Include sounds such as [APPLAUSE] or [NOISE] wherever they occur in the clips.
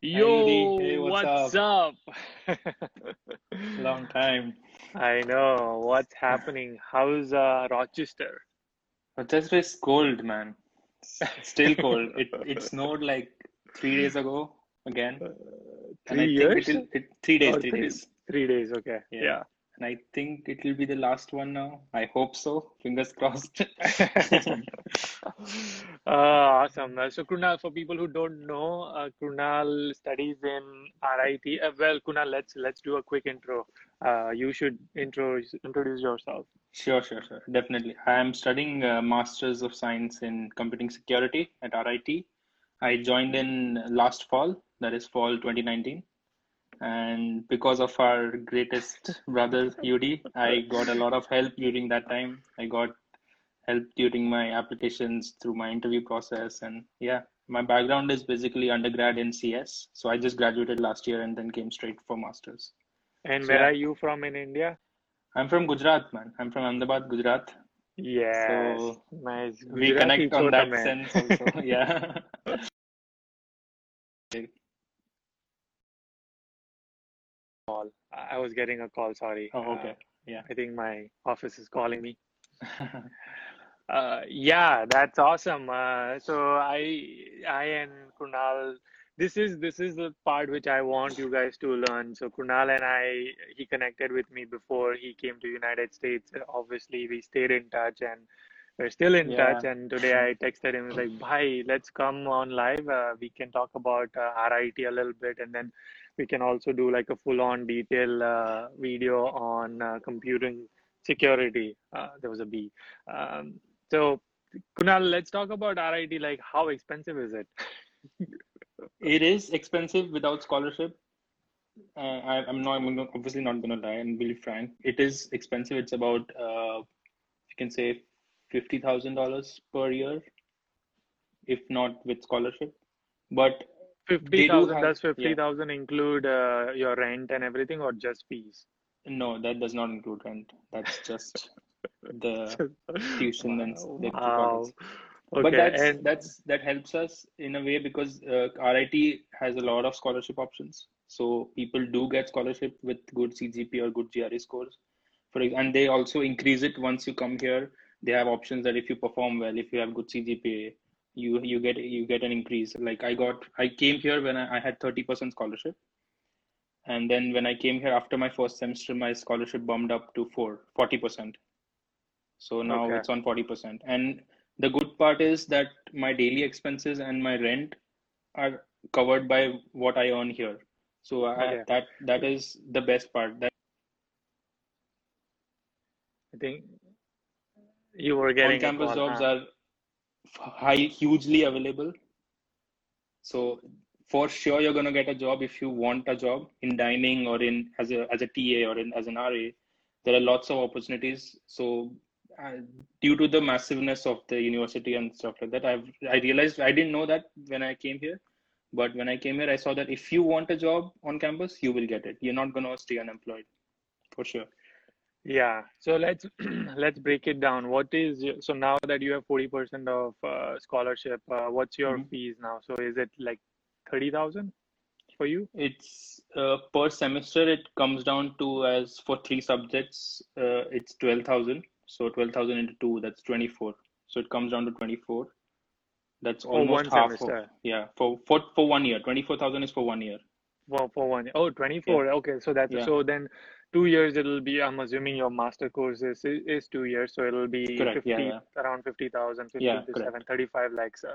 Yo, Hey, what's what's up? up? [LAUGHS] Long time. I know what's happening. How's uh, Rochester? Rochester is cold, man. Still cold. It it snowed like three days ago again, Uh, three years it'll it three days, or three three days. three days? Okay, Yeah, yeah. And I think it will be the last one now. I hope so. Fingers crossed. [LAUGHS] [LAUGHS] Uh, awesome. So Kunal, for people who don't know, uh, Kunal studies in RIT. Uh, well, Kunal, let's let's do a quick intro. Uh, you should intro introduce yourself. Sure, sure, sure. Definitely. I am studying uh, Masters of Science in Computing Security at RIT. I joined in last fall, that is fall 2019. And because of our greatest brother, UD, I got a lot of help during that time. I got help during my applications through my interview process. And yeah, my background is basically undergrad in CS. So I just graduated last year and then came straight for Masters. And So where yeah, are you from in India? I'm from Gujarat, man. I'm from Ahmedabad, Gujarat. Yeah. So nice. we connect on that mein. sense also. [LAUGHS] Yeah. [LAUGHS] call. I was getting a call, sorry. Oh, Uh, okay. Yeah. I think my office is calling me. [LAUGHS] Uh, yeah, that's awesome. Uh, so I, I and Kunal, this is this is the part which I want you guys to learn. So Kunal and I, he connected with me before he came to United States. Obviously, we stayed in touch and we're still in touch. And today I [LAUGHS] texted him like, "Bhai, let's come on live. Uh, we can talk about uh, RIT a little bit, and then we can also do like a full-on detail uh, video on uh, computing security. Uh, there was a B. Um, so Kunal, let's talk about RIT. Like, how expensive is it? [LAUGHS] It is expensive without scholarship. Uh, I, I'm not, I'm obviously not gonna lie and be frank. It is expensive. It's about, uh, you can say $50,000 per year, if not with scholarship. But Fifty do Does fifty thousand yeah. include uh, your rent and everything, or just fees? No, that does not include rent. That's just [LAUGHS] the tuition and the Wow. deposits. But that's and that's that helps us in a way because uh, RIT has a lot of scholarship options. So people do get scholarship with good CGP or good GRE scores. For and they also increase it once you come here. They have options that if you perform well, if you have good CGPA, you you get you get an increase. Like I got I came here when I, I had 30% scholarship. And then when I came here after my first semester, my scholarship bumped up to four, 40%. So now okay, it's on 40%. And the good part is that my daily expenses and my rent are covered by what I earn here. So I, that that is the best part. That I think you were getting on-campus jobs huh? are high, hugely available. So for sure you're gonna get a job if you want a job in dining or in as a as a TA or in as an RA. There are lots of opportunities. So uh, due to the massiveness of the university and stuff like that, I've I realized I didn't know that when I came here. But when I came here, I saw that if you want a job on campus, you will get it. You're not gonna stay unemployed for sure. Yeah, so let's [CLEARS THROAT] let's break it down. What is so now that you have 40% of uh, scholarship, uh, what's your hmm fees now? So is it like 30,000 for you? It's uh, per semester, it comes down to as for three subjects, uh, it's 12,000. So 12,000 into two, that's 24. So it comes down to 24. That's almost one half of, semester. yeah, for for for one year. 24,000 is for one year. For for one. Oh, Yeah, 24. Okay, so that's yeah, so then two years it'll be, I'm assuming your master course is is two years, so it'll be correct. 50 yeah, around 50,000, 15 yeah, to correct. 7, 35 lakhs. uh,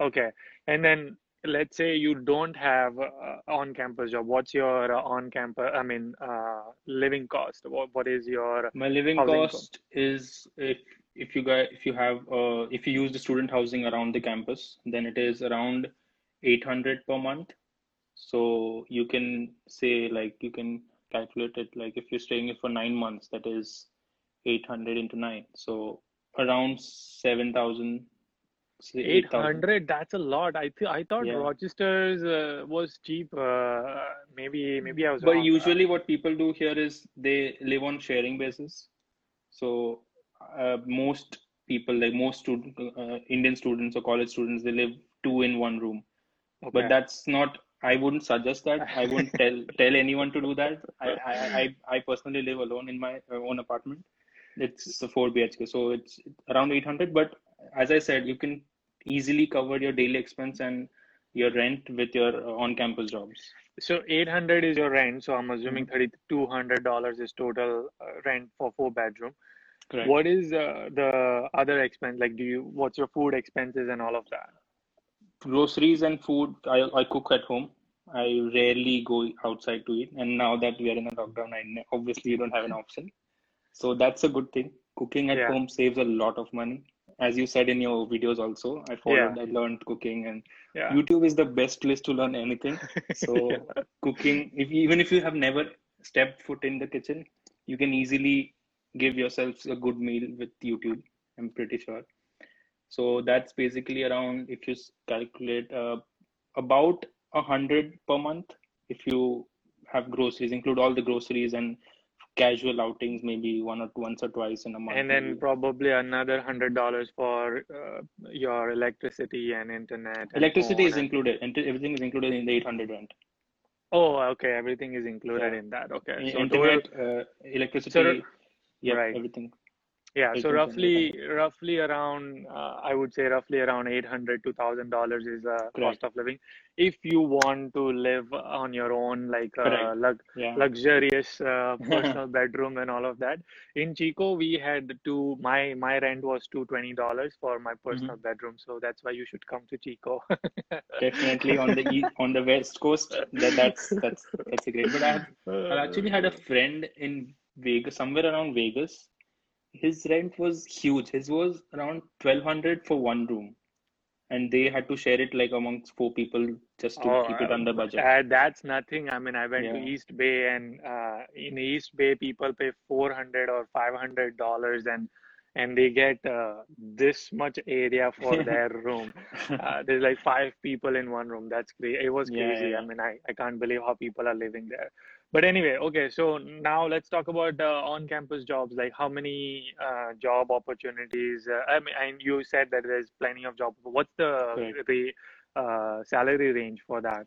Okay. And then let's say you don't have uh, on-campus job. What's your uh, on-campus, I mean, uh, living cost? What what is your My living cost? cost is if if you guys if you have uh if you use the student housing around the campus, then it is around 800 per month. So you can say like you can calculate it like if you're staying it for nine months, that is 800 into nine. So around 7,000, say 8,000. 800, that's a lot. I th I thought Yeah. Rochester's uh, was cheap. Uh, maybe maybe I was But wrong. Usually what people do here is they live on sharing basis. So uh, most people, like most student, uh, Indian students or college students, they live two in one room. But that's not I wouldn't suggest that. I wouldn't [LAUGHS] tell tell anyone to do that. I I, I personally live alone in my uh, own apartment. It's a four BHK, so it's around 800. But as I said, you can easily cover your daily expense and your rent with your uh, on-campus jobs. So 800 is your rent. So I'm assuming mm-hmm. $3,200 is total uh, rent for four bedroom. Correct. What is uh, the other expense? Like, do you, what's your food expenses and all of that? Groceries and food, I, I cook at home. I rarely go outside to eat. And now that we are in a lockdown, I obviously you don't have an option. So that's a good thing. Cooking at yeah. home saves a lot of money as you said in your videos also i followed yeah. i learned cooking and yeah. youtube is the best place to learn anything [LAUGHS] so cooking if even if you have never stepped foot in the kitchen you can easily give yourself a good meal with youtube i'm pretty sure so that's basically around if you calculate uh, about a hundred per month if you have groceries include all the groceries and casual outings maybe one or once or twice in a month and then maybe. probably another hundred dollars for uh, your electricity and internet and electricity is and... included everything is included in the 800 rent oh okay everything is included yeah. in that okay so internet total... uh, electricity so, yeah right. everything yeah so roughly roughly around uh, i would say roughly around 800 to 1000 dollars is the cost of living if you want to live on your own like uh, lug- yeah. luxurious uh, [LAUGHS] personal bedroom and all of that in chico we had to my my rent was 220 dollars for my mm-hmm. personal mm-hmm. bedroom so that's why you should come to chico definitely on the east, on the west coast that, that's that's that's a great but i i actually had a [LAUGHS] friend in vegas somewhere around vegas his rent was huge. His was around twelve hundred for one room, and they had to share it like amongst four people just to oh, keep it under budget. Uh, that's nothing. I mean, I went yeah. to East Bay, and uh, in East Bay, people pay four hundred or five hundred dollars, and and they get uh, this much area for [LAUGHS] their room. Uh, there's like five people in one room. That's crazy. It was crazy. Yeah, yeah. I mean, I, I can't believe how people are living there but anyway okay so now let's talk about uh, on-campus jobs. Like how many uh, job opportunities uh, i mean and you said that there's plenty of jobs what's the the uh, salary range for that?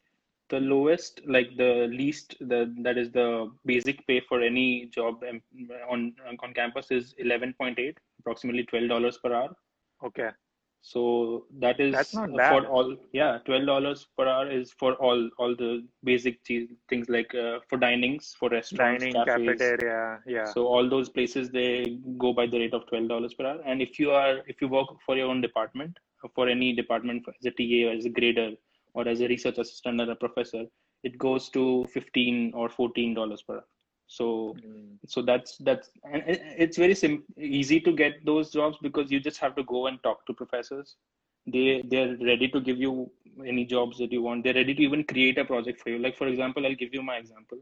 The lowest like the least the that is the basic pay for any job on on campus is 11.8 approximately $12 per hour. Okay so that is That's not bad. for all. Yeah, twelve dollars per hour is for all all the basic things like uh, for dinings, for restaurants, dining, cafes. cafeteria. Yeah. So all those places they go by the rate of twelve dollars per hour. And if you are if you work for your own department, for any department as a TA or as a grader or as a research assistant or a professor, it goes to fifteen or fourteen dollars per hour so mm. so that's that's and it's very sim- easy to get those jobs because you just have to go and talk to professors they they're ready to give you any jobs that you want they're ready to even create a project for you like for example i'll give you my example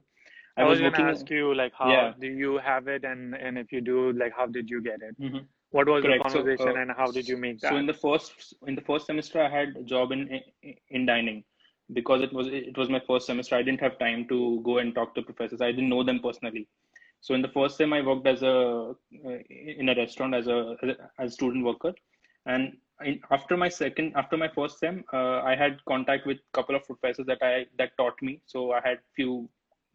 i, I was, was going to ask you like how yeah. do you have it and and if you do like how did you get it mm-hmm. what was Correct. the conversation so, uh, and how did you make that so in the first in the first semester i had a job in in dining because it was it was my first semester. I didn't have time to go and talk to professors. I didn't know them personally. So in the first sem i worked as a uh, in a restaurant as a as a student worker. And in, after my second after my first sem uh, i had contact with a couple of professors that i that taught me. So i had few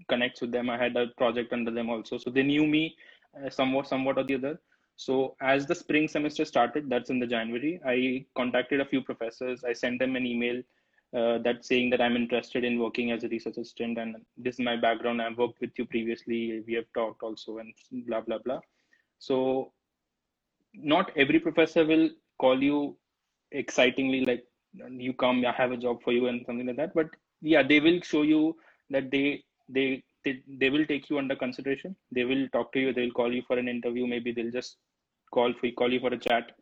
connects with them. I had a project under them also. So they knew me uh, somewhat somewhat or the other. So as the spring semester started that's in the january i contacted a few professors. I sent them an email uh, that saying that I'm interested in working as a research assistant and this is my background. I've worked with you previously. We have talked also and blah, blah, blah. So not every professor will call you excitingly like you come, I have a job for you and something like that. But yeah, they will show you that they, they, they, they will take you under consideration. They will talk to you. They'll call you for an interview. Maybe they'll just call for call you for a chat.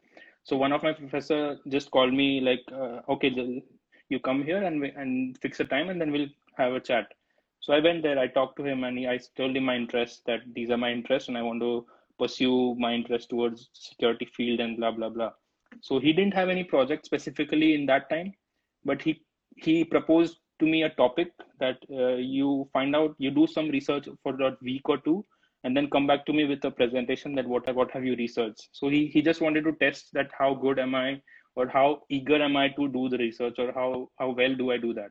So one of my professor just called me like, uh, okay, you come here and and fix a time and then we'll have a chat. So i went there i talked to him and he, i told him my interests that these are my interests and i want to pursue my interest towards security field and blah blah blah. So he didn't have any project specifically in that time but he he proposed to me a topic that uh, you find out you do some research for a week or two and then come back to me with a presentation that what what have you researched? So he he just wanted to test that how good am i or how eager am I to do the research or how, how well do I do that?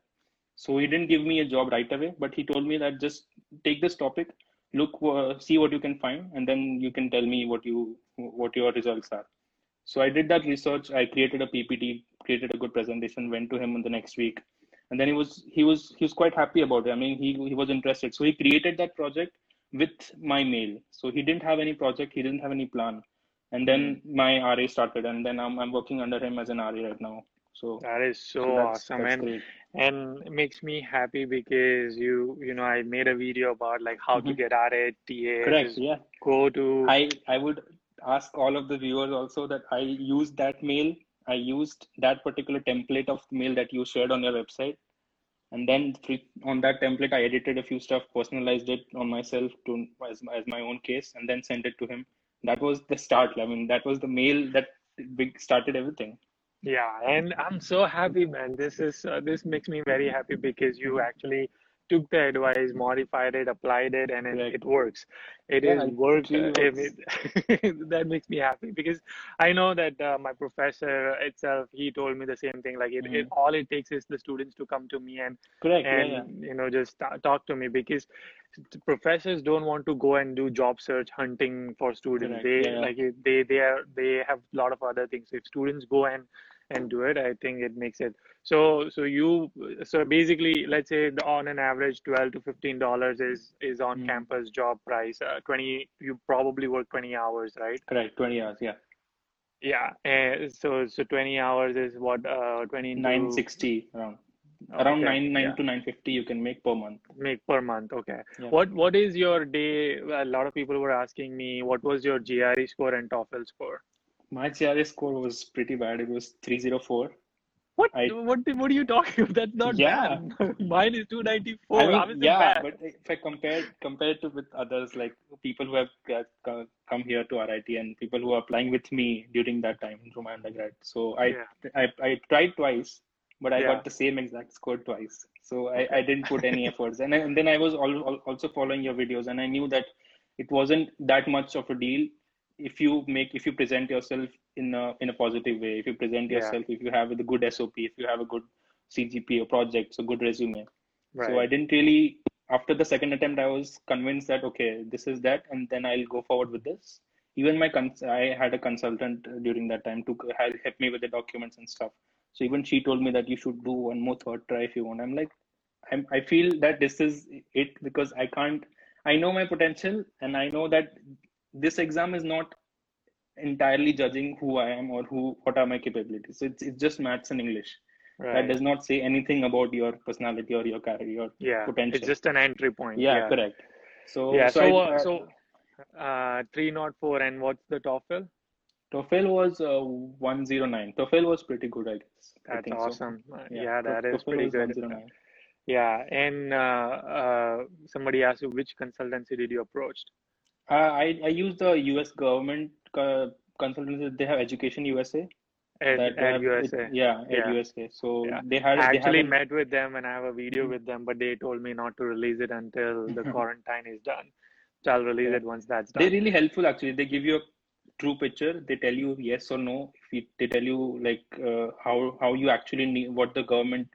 So he didn't give me a job right away, but he told me that just take this topic, look, uh, see what you can find, and then you can tell me what you what your results are. So I did that research. I created a PPT, created a good presentation, went to him in the next week, and then he was he was he was quite happy about it. I mean, he he was interested. So he created that project with my mail. So he didn't have any project, he didn't have any plan, and then my RA started, and then I'm I'm working under him as an RA right now. So That is so that's awesome. that's And great. and it makes me happy because you you know I made a video about like how to hmm get RA, TA, Correct. Yeah. go to I I would ask all of the viewers also that I used that mail. I used that particular template of mail that you shared on your website, and then on that template I edited a few stuff, personalized it on myself to as as my own case, and then sent it to him. That was the start. I mean, that was the mail that started everything. Yeah, and I'm so happy, man. This is uh, this makes me very happy because you actually took the advice, modified it, applied it, and it, it works. It Yeah, is it, it if works. it, [LAUGHS] that makes me happy because I know that uh, my professor itself, he told me the same thing. Like it, it hmm all it takes is the students to come to me and Correct. Yeah, yeah. and you know just ta- talk to me because professors don't want to go and do job search hunting for students. Correct. They Yeah, yeah. like they they are they have a lot of other things. If students go and and do it, I think it makes it. So so you so basically, let's say the, on an average, twelve to fifteen dollars is is on hmm campus job price. Uh, twenty, you probably work twenty hours, right? Correct. 20 hours. Yeah. Yeah. And so so twenty hours is what uh twenty into 960 around. Around okay 9 9 yeah to 950 you can make per month. make per month. Okay. Yeah. What what is your day? A lot of people were asking me what was your GRE score and TOEFL score. My GRE score was pretty bad. It was 304. What I what what are you talking about? [LAUGHS] That's not yeah. bad. [LAUGHS] Mine is 294. How mean yeah, bad? but if I compare compared to with others like people who have uh, got- come here to RIT and people who are applying with me during that time through my undergrad. So I Yeah. I I tried twice, but I Yeah. got the same exact score twice. So I I didn't put any efforts. And, I, and then I was al- al- also following your videos and I knew that it wasn't that much of a deal if you make if you present yourself in a in a positive way if you present Yeah. yourself if you have a good sop if you have a good cgp or projects a good resume. So i didn't really after the second attempt i was convinced that okay this is that and then i'll go forward with this. Even my cons- i had a consultant during that time to help help me with the documents and stuff. So even she told me that you should do one more third try if you want. I'm like I'm, i feel that this is it because i can't i know my potential and i know that this exam is not entirely judging who I am or who what are my capabilities. So It's it's just maths and English. That does not say anything about your personality or your career, your Yeah. potential. It's just an entry point. Yeah, Yeah. correct. So Yeah. so I So uh, uh, so uh 304 and what's the TOEFL? TOEFL was uh, 109. TOEFL was pretty good, I guess. I That's think awesome. Uh, Yeah, Yeah, that is TOEFL pretty good. Yeah. And uh, uh somebody asked you which consultancy did you approach? Uh, I I use the US government uh, consultancy. They have Education USA. Ed, That they Ed have it, USA. yeah, Ed Yeah. USA. So Yeah. they had I they actually met with them and I have a video Mhm. with them, but they told me not to release it until the quarantine is done. So I'll release Yeah. it once that's done. They're really helpful actually. They give you a true picture. They tell you yes or no. If you, they tell you like uh, how how you actually need what the government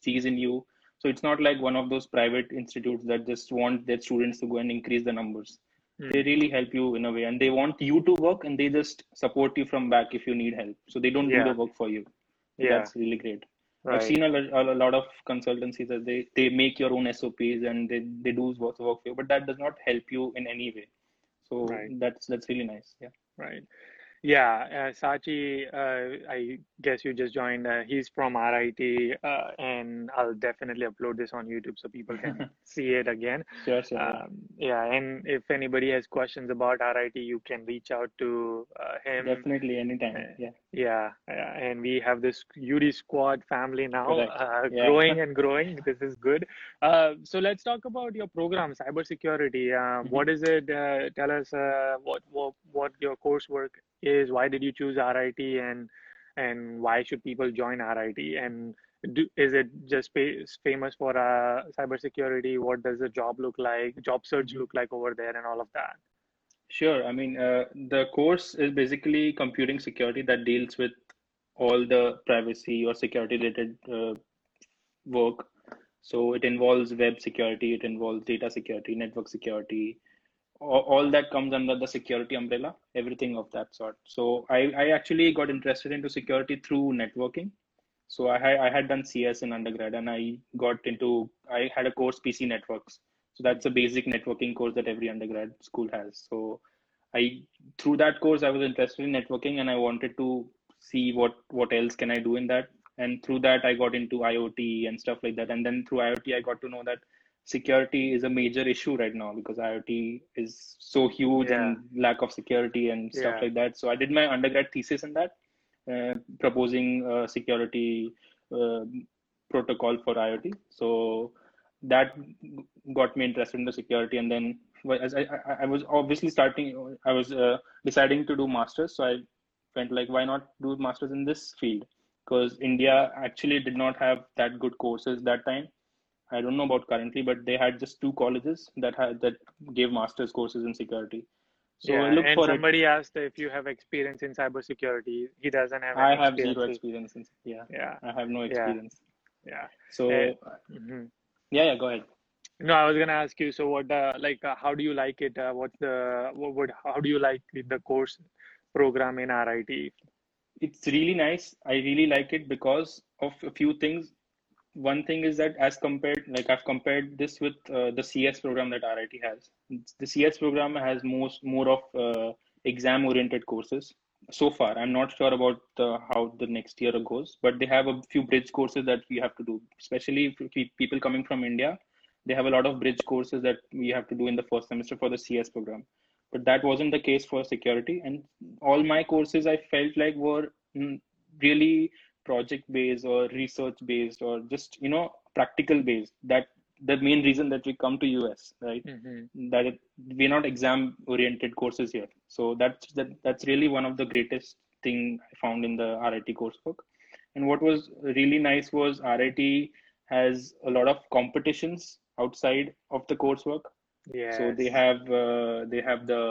sees in you. So it's not like one of those private institutes that just want their students to go and increase the numbers. They Hmm. really help you in a way, and they want you to work, and they just support you from back if you need help. So they don't do the work for you. Yeah. that's really great. I've seen a, a lot of consultancies that they, they make your own SOPs and they, they do work work for you, but that does not help you in any way. So Right. that's that's really nice. Yeah. Right. Yeah, uh, Sachi, uh, I guess you just joined. Uh, he's from RIT, uh, and I'll definitely upload this on YouTube so people can [LAUGHS] see it again. Sure, sure. yeah. Um, yeah, and if anybody has questions about RIT, you can reach out to uh, him. Definitely anytime. Uh, Yeah. Yeah, yeah, and we have this UD Squad family now, uh, Yeah. growing [LAUGHS] and growing. This is good. Uh, so let's talk about your program, cybersecurity. Uh, Mhm. what is it? Uh, tell us uh, what, what what your coursework is. Why did you choose RIT, and and why should people join RIT? And do, is it just famous for uh, cybersecurity? What does the job look like? Job search look like over there, and all of that? Sure. I mean, uh, the course is basically computing security that deals with all the privacy or security related uh, work. So it involves web security, it involves data security, network security, all, that comes under the security umbrella, everything of that sort. So I, I actually got interested into security through networking. So I I had done CS in undergrad and I got into I had a course PC networks. So that's a basic networking course that every undergrad school has. So I through that course I was interested in networking and I wanted to see what what else can I do in that. And through that I got into IoT and stuff like that. And then through IoT I got to know that security is a major issue right now because IoT is so huge Yeah. and lack of security and stuff Yeah. like that. So I did my undergrad thesis in that, uh, proposing a security uh, protocol for IoT. So that got me interested in the security, and then as I, I, I was obviously starting, I was uh, deciding to do masters. So I went like, why not do masters in this field? Because India actually did not have that good courses that time I don't know about currently, but they had just two colleges that had that gave master's courses in security. So Yeah, and for it. somebody asked if you have experience in cybersecurity. He doesn't have I have zero experience. In, yeah, Yeah, I have no experience. yeah. So Eh, mhm. yeah, yeah, go ahead. No, I was gonna ask you. So, what, uh, like, uh, how do you like it? Uh, what's the, what would, how do you like the course program in RIT? It's really nice. I really like it because of a few things. One thing is that as compared, like I've compared this with uh, the CS program that RIT has. The CS program has most more of uh, exam-oriented courses so far. I'm not sure about the, how the next year goes, but they have a few bridge courses that we have to do, especially people coming from India. They have a lot of bridge courses that we have to do in the first semester for the CS program. But that wasn't the case for security. And all my courses I felt like were mm, really project based or research based or just you know practical based that the main reason that we come to us right? Hmm that it, we're not exam oriented courses here so that's that, that's really one of the greatest thing i found in the rit coursework. And what was really nice was rit has a lot of competitions outside of the coursework. Yeah so they have uh, they have the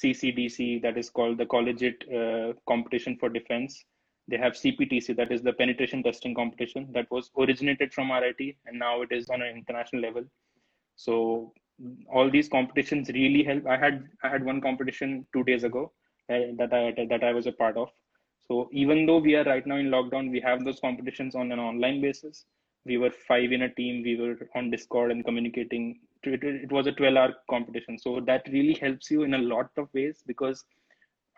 ccdc that is called the collegiate uh, competition for defense they have cptc that is the penetration testing competition that was originated from rit and now it is on an international level. So all these competitions really help. I had i had one competition two days ago uh, that i that i was a part of. So even though we are right now in lockdown we have those competitions on an online basis. We were five in a team. We were on discord and communicating. It, it was a 12 hour competition. So that really helps you in a lot of ways because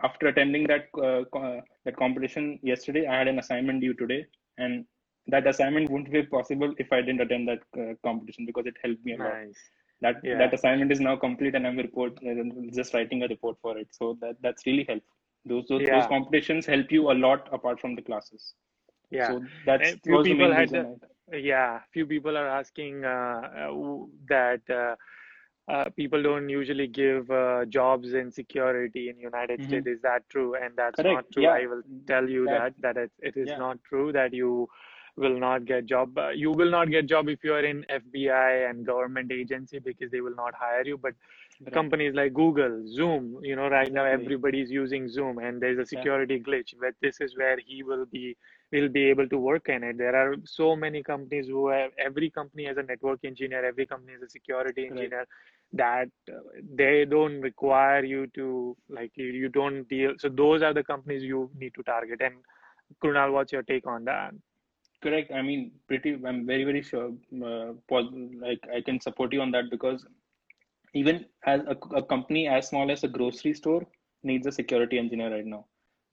after attending that uh, that competition yesterday i had an assignment due today and that assignment wouldn't be possible if i didn't attend that uh, competition because it helped me a lot Nice. that Yeah. that assignment is now complete and i'm report uh, just writing a report for it so that that's really helpful those those, those competitions help you a lot apart from the classes Yeah. so that's And few people main had the, yeah, few people are asking uh, uh, that uh, people don't usually give uh, jobs in security in United Mhm. States. Is that true? And that's correct not true. yeah I will tell you that that that it, it is yeah not true that you will not get job. Uh, you will not get job if you are in FBI and government agency because they will not hire you. But right companies like Google, Zoom, you know, right now exactly everybody is using Zoom and there's a yeah security glitch, but this is where he will be will be able to work in it. There are so many companies who have every company has a network engineer, every company has a security correct engineer that uh, they don't require you to like you, you don't deal. So those are the companies you need to target. And Kunal, what's your take on that? correct i mean pretty i'm very very sure uh, like i can support you on that because even as a, a company as small as a grocery store needs a security engineer right now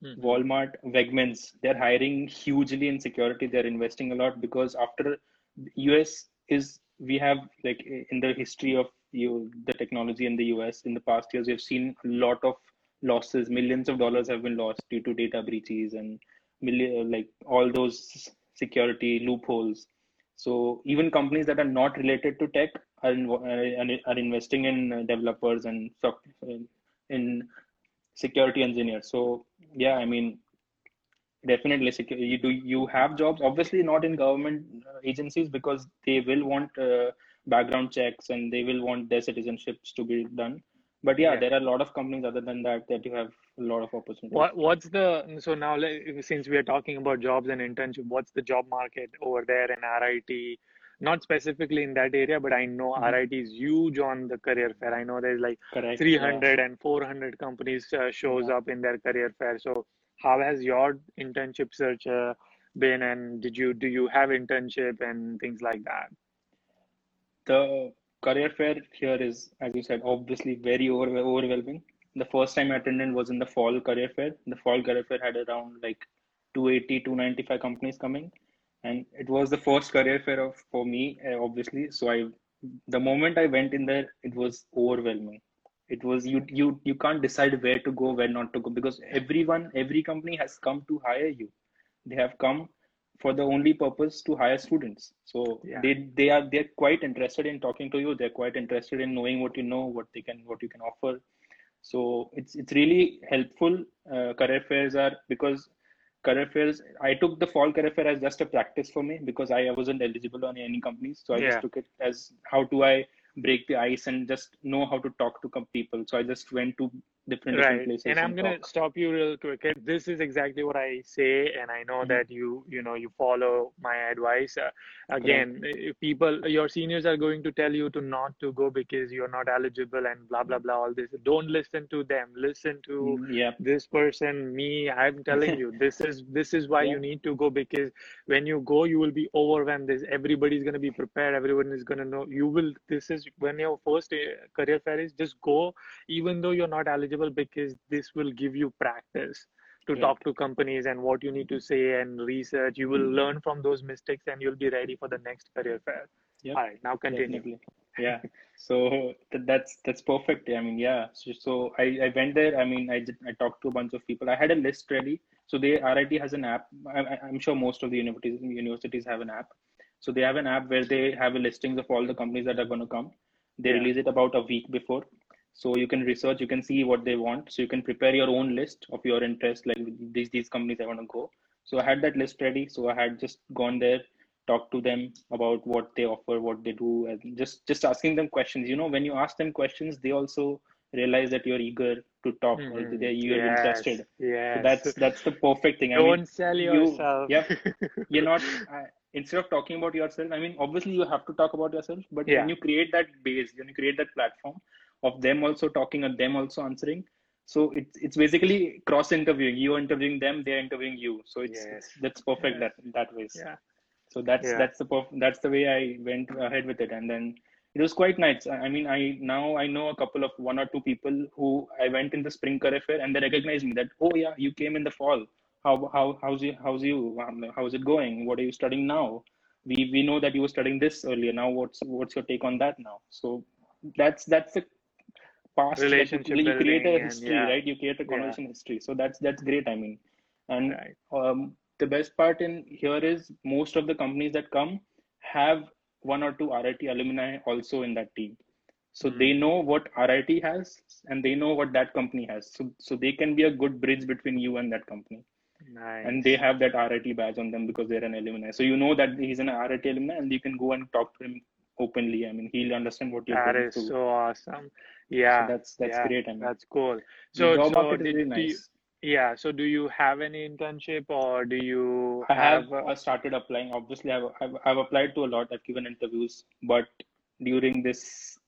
hmm walmart wegmans they're hiring hugely in security they're investing a lot because after us is we have like in the history of you the technology in the us in the past years we've seen a lot of losses. Millions of dollars have been lost due to data breaches and million like all those security loopholes. So even companies that are not related to tech are in, are, investing in uh, developers and in security engineers. So yeah i mean definitely you do you have jobs obviously not in government uh, agencies because they will want uh, background checks and they will want their citizenships to be done but yeah Yeah. there are a lot of companies other than that that you have a lot of opportunities What what's the so now since we are talking about jobs and internship, what's the job market over there in RIT? not specifically in that area, but I know Mhm. RIT is huge on the career fair. I know there's like Correct. 300 and 400 companies uh, shows Yeah. up in their career fair. So how has your internship search uh, been, and did you do you have internship and things like that? The career fair here is, as you said, obviously very over- overwhelming. The first time I attended was in the fall career fair. The fall career fair had around like 280, 295 companies coming, and it was the first career fair of for me, uh, obviously. So I, the moment I went in there, it was overwhelming. It was you, you, you can't decide where to go, where not to go, because everyone, every company has come to hire you. They have come for the only purpose to hire students. So Yeah. they they are they're quite interested in talking to you. They're quite interested in knowing what you know, what they can what you can offer. So it's it's really helpful. Uh, career fairs are because career fairs. I took the fall career fair as just a practice for me because I wasn't eligible on any companies. So I Yeah. just took it as how do I break the ice and just know how to talk to people. So I just went to different different Right. places And I'm and gonna talk. stop you real quick. This is exactly what I say, and I know Mhm. that you, you know, you follow my advice. Uh, again, if people, your seniors are going to tell you to not to go because you're not eligible and blah blah blah. All this. Don't listen to them. Listen to Mm, Yeah. this person me i'm telling you this is this is why [LAUGHS] Yeah. you need to go because when you go you will be overwhelmed this everybody's going to be prepared everyone is going to know you will this is when your first uh, career fair is just go even though you're not eligible because this will give you practice to Right. talk to companies and what you need to say and research you will learn from those mistakes and you'll be ready for the next career fair Yep. all right now continue Definitely. Yeah. [LAUGHS] So th- that's that's perfect. I mean, yeah. So, so I, I went there. I mean, I did, I talked to a bunch of people. I had a list ready. So they RIT has an app. I, I- I'm sure most of the universities universities have an app. So they have an app where they have a listings of all the companies that are going to come. They Yeah. release it about a week before. So you can research, you can see what they want. So you can prepare your own list of your interest, like these these companies I want to go. So I had that list ready. So I had just gone there, talked to them about what they offer, what they do, and just just asking them questions. You know, when you ask them questions, they also realize that you're eager to talk or Mhm. that you're yes interested. So that's that's the perfect thing. I don't mean, sell you, yourself yep, [LAUGHS] you're not uh, instead of talking about yourself. I mean, obviously you have to talk about yourself, but Yeah. when you create that base, when you create that platform of them also talking and them also answering, so it's it's basically cross interviewing. You're interviewing them, they're interviewing you. So it's, Yes. it's that's perfect Yes. that that way. yeah So that's Yeah. that's the perf- that's the way I went ahead with it, and then it was quite nice. I I mean, I now I know a couple of one or two people who I went in the spring career fair, and they recognized me that oh yeah, you came in the fall. How how how's you how's you um, how's it going? What are you studying now? We we know that you were studying this earlier. Now what's what's your take on that now? So that's that's the past Relationship you create a and history, yeah. right? You create a Yeah. conversation history. So that's that's great. I mean, and right um, the best part in here is most of the companies that come have one or two RIT alumni also in that team. So Mhm. they know what RIT has and they know what that company has. So so they can be a good bridge between you and that company. nice And they have that RIT badge on them because they're an alumni. So you know that he's an RIT alumni and you can go and talk to him openly. I mean, he'll understand what you're That going is through. so awesome. So Yeah, that's that's yeah, great. I mean, that's cool. So, job so market is did really do you, nice. yeah, so do you have any internship or do you I have have uh, uh, started applying. Obviously, I've, I've I've applied to a lot. I've given interviews, but during this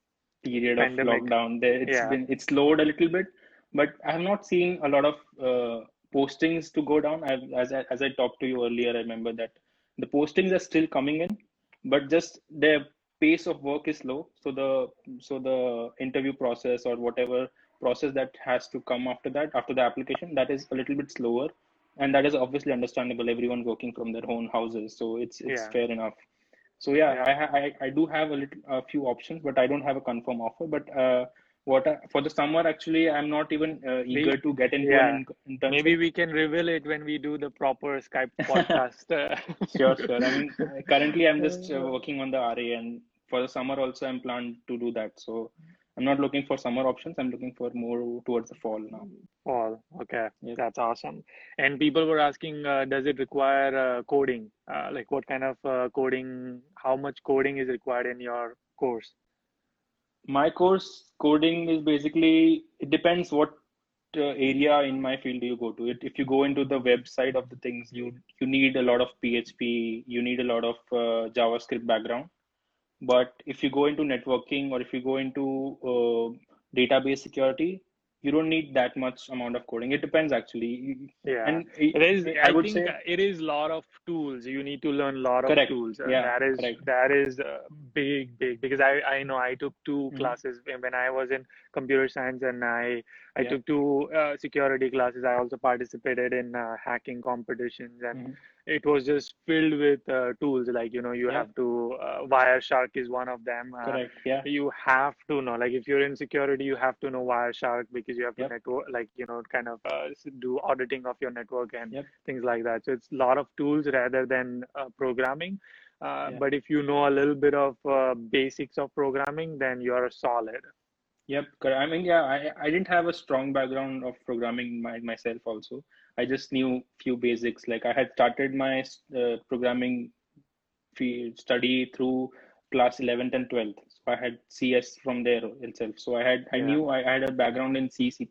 period of lockdown, there it's Yeah, been it's slowed a little bit. But I have not seen a lot of uh, postings to go down. I've, as I, as I talked to you earlier, I remember that the postings are still coming in, but just their pace of work is slow. So the so the interview process or whatever process that has to come after that, after the application, that is a little bit slower. And that is obviously understandable everyone working from their own houses. So it's it's yeah, fair enough. So yeah yeah. i I, I do have a little a few options but i don't have a confirm offer. But uh what I, for the summer actually i'm not even uh, eager We, to get into yeah, in- internship. Maybe we can reveal it when we do the proper Skype [LAUGHS] podcast. sure sure. I mean currently i'm just uh, Uh, working on the ra and for the summer also i'm planned to do that. So i'm not looking for summer options. I'm looking for more towards the fall now. Paul, okay, that's awesome. And people were asking, uh, does it require uh, coding? Uh, like what kind of uh, coding, how much coding is required in your course? My course coding is basically it depends what uh, area in my field you go to. It if you go into the website of the things you you need a lot of php you need a lot of uh, javascript background. But if you go into networking or if you go into uh, database security you don't need that much amount of coding it depends actually Yeah. and It is. i, I would think say it is a lot of tools. You need to learn a lot of tools. Yeah that is correct that is uh, big, big. Because I I know I took two Mhm. classes when I was in computer science, and I I yeah took two uh, security classes. I also participated in uh, hacking competitions, and Mhm. It was just filled with uh, tools. Like you know, you yeah have to uh, Wireshark is one of them. Uh, correct yeah you have to know like if you're in security you have to know wireshark because you have to yep network like you know kind of uh, do auditing of your network and yep things like that so it's a lot of tools rather than uh, programming uh, yeah but if you know a little bit of uh, basics of programming then you're solid Yep, correct. I mean, yeah, I, I didn't have a strong background of programming my, myself also. I just knew few basics. Like I had started my uh, programming field study through class 11th and 12th. So I had CS from there itself. So I had I yeah knew I had a background in C, C++.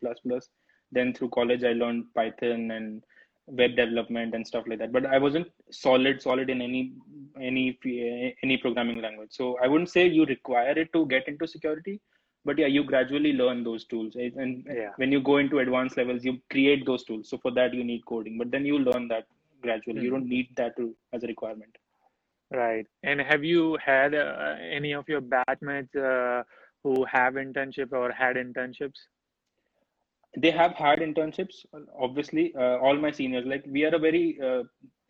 Then through college I learned Python and web development and stuff like that. But I wasn't solid solid in any any any programming language. So I wouldn't say you require it to get into security but yeah you gradually learn those tools. Eh, and yeah. when you go into advanced levels you create those tools. So for that you need coding. But then you learn that gradually. You hmm. don't need that to, as a requirement. Right. And have you had uh, any of your batchmates uh, who have internship or had internships? They have had internships obviously. Uh, all my seniors. Like we are a very uh,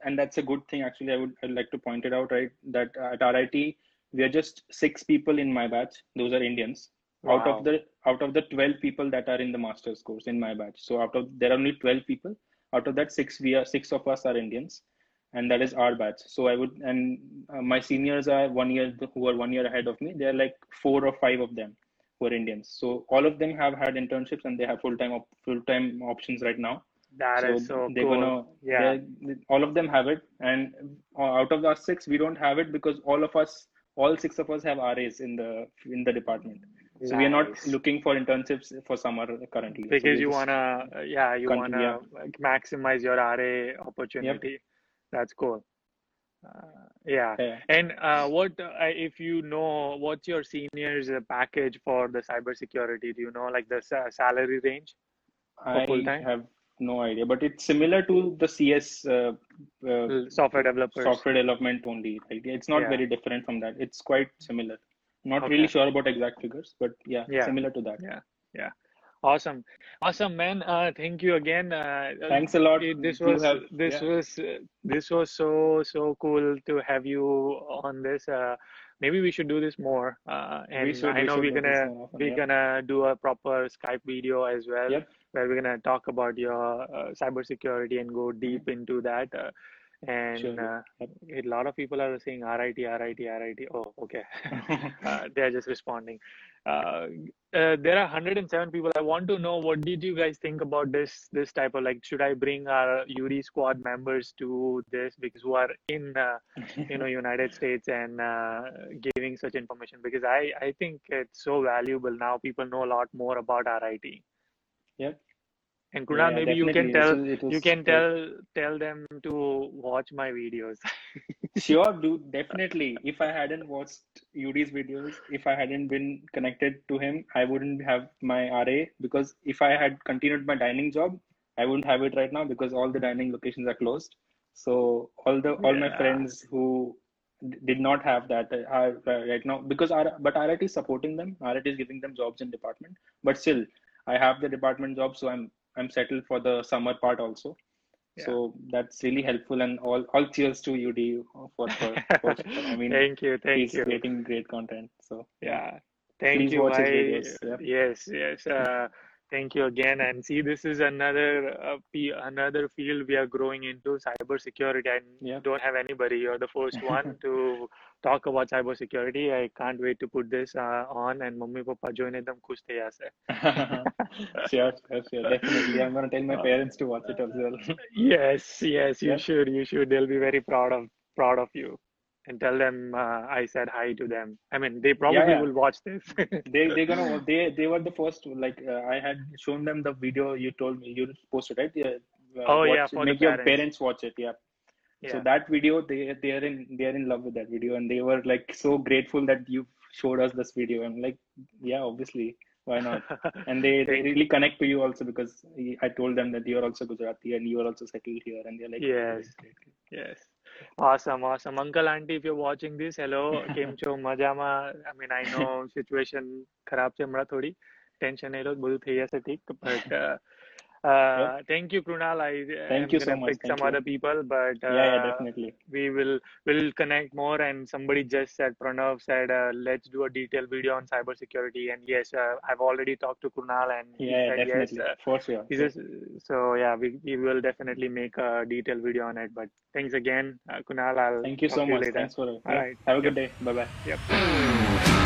and that's a good thing actually i would I'd like to point it out right? That at rit we are just six people in my batch. Those are indians out of the out of the 12 people that are in the master's course in my batch so out of there are only 12 people. Out of that six we are six of us are indians and that is our batch. So i would and uh, my seniors are one year who are one year ahead of me. They're like four or five of them who are indians. So all of them have had internships and they have full-time op- full-time options right now. That so is so they're cool. Gonna yeah all of them have it and uh, out of the six we don't have it because all of us all six of us have ras in the in the department so we are not looking for internships for summer currently. So because we're you wanna yeah you continue wanna yeah. maximize your RA yep opportunity. That's cool. Uh, yeah. Yeah. And uh, what uh, if you know what's your seniors uh, package for the cybersecurity? Do you know like the sa- salary range i time have no idea but it's similar to the cs uh, uh, software developers. software development only. Right it's not yeah. very different from that. It's quite similar not okay. really sure about exact figures but yeah yeah. similar to that. Yeah. Yeah. Awesome. Awesome man. Uh thank you again. Uh thanks a lot. this was have this yeah. was uh, this was so so cool to have you on this. Uh maybe we should do this more. Uh and we should i know should we're gonna we're yep gonna do a proper skype video as well yep. where we're gonna talk about your uh, cybersecurity and go deep into that. Uh, and surely uh, a lot of people are saying RIT, RIT, RIT. Oh, okay. [LAUGHS] uh, they are just responding. Uh, uh, there are 107 people. I want to know what did you guys think about this this type of like should I bring our UD squad members to this because who are in uh, [LAUGHS] you know United States and uh, giving such information because I I think it's so valuable now. People know a lot more about RIT. yep And yeah Kunal, yeah maybe you can tell was it you can great tell tell them to watch my videos. [LAUGHS] Sure, dude, definitely. If I hadn't watched UD's videos, if I hadn't been connected to him, I wouldn't have my RA because if I had continued my dining job, I wouldn't have it right now because all the dining locations are closed. So all the all my friends who did not have that uh, are uh, right now because R, but RIT is supporting them. RIT is giving them jobs in department. But still, I have the department job, so I'm I'm settled for the summer part also. Yeah. So that's really helpful, and all all cheers to UD for for, for [LAUGHS] I mean Thank you, thank he's you. creating great content. So yeah, Yeah, thank you. his videos. Yep. yes, yes. Uh, thank you again. And see, this is another uh, another field we are growing into cybersecurity. I Yep. don't have anybody. You're the first [LAUGHS] one to talk about cybersecurity. I can't wait to put this uh, on. And mummy papa join them kuch the yaar se. [LAUGHS] sure, sure, sure. Definitely, I'm gonna tell my parents to watch it as well. Yes, yes, you Yep. should. You should. They'll be very proud of proud of you. And tell them uh, I said hi to them. I mean, they probably yeah. will watch this. [LAUGHS] They they're gonna they they were the first like uh, I had shown them the video you told me you posted right yeah uh, Oh yeah, for make your parents. parents watch it yeah yeah. So that video, they they are in they are in love with that video, and they were like so grateful that you showed us this video. I'm like, yeah, obviously, why not? [LAUGHS] And they they really connect to you also because I told them that you're also Gujarati and you are also settled here, and they're like, Yes. Yes. Awesome, awesome. Uncle, auntie, if you're watching this, hello. કેમ છો? મજામાં? I mean, I know situation ખરાબ છે હમણાં થોડી. Tension એ બધું થઈ જશે ઠીક. But uh, uh, thank you, Krunal. I Thank am you so much. pick Thank some you. other people, but uh, yeah, yeah, definitely. we will will connect more. And somebody just said, Pranav said, uh, let's do a detailed video on cybersecurity. And yes, uh, I've already talked to Krunal, and he Yeah, said definitely, yes. Uh, for sure. He's just, so yeah, we, we will definitely make a detailed video on it. But thanks again, uh, Kunal. I'll Thank you so you much. later. Thanks for. All yeah. right. Have a good day. Bye bye. Yep.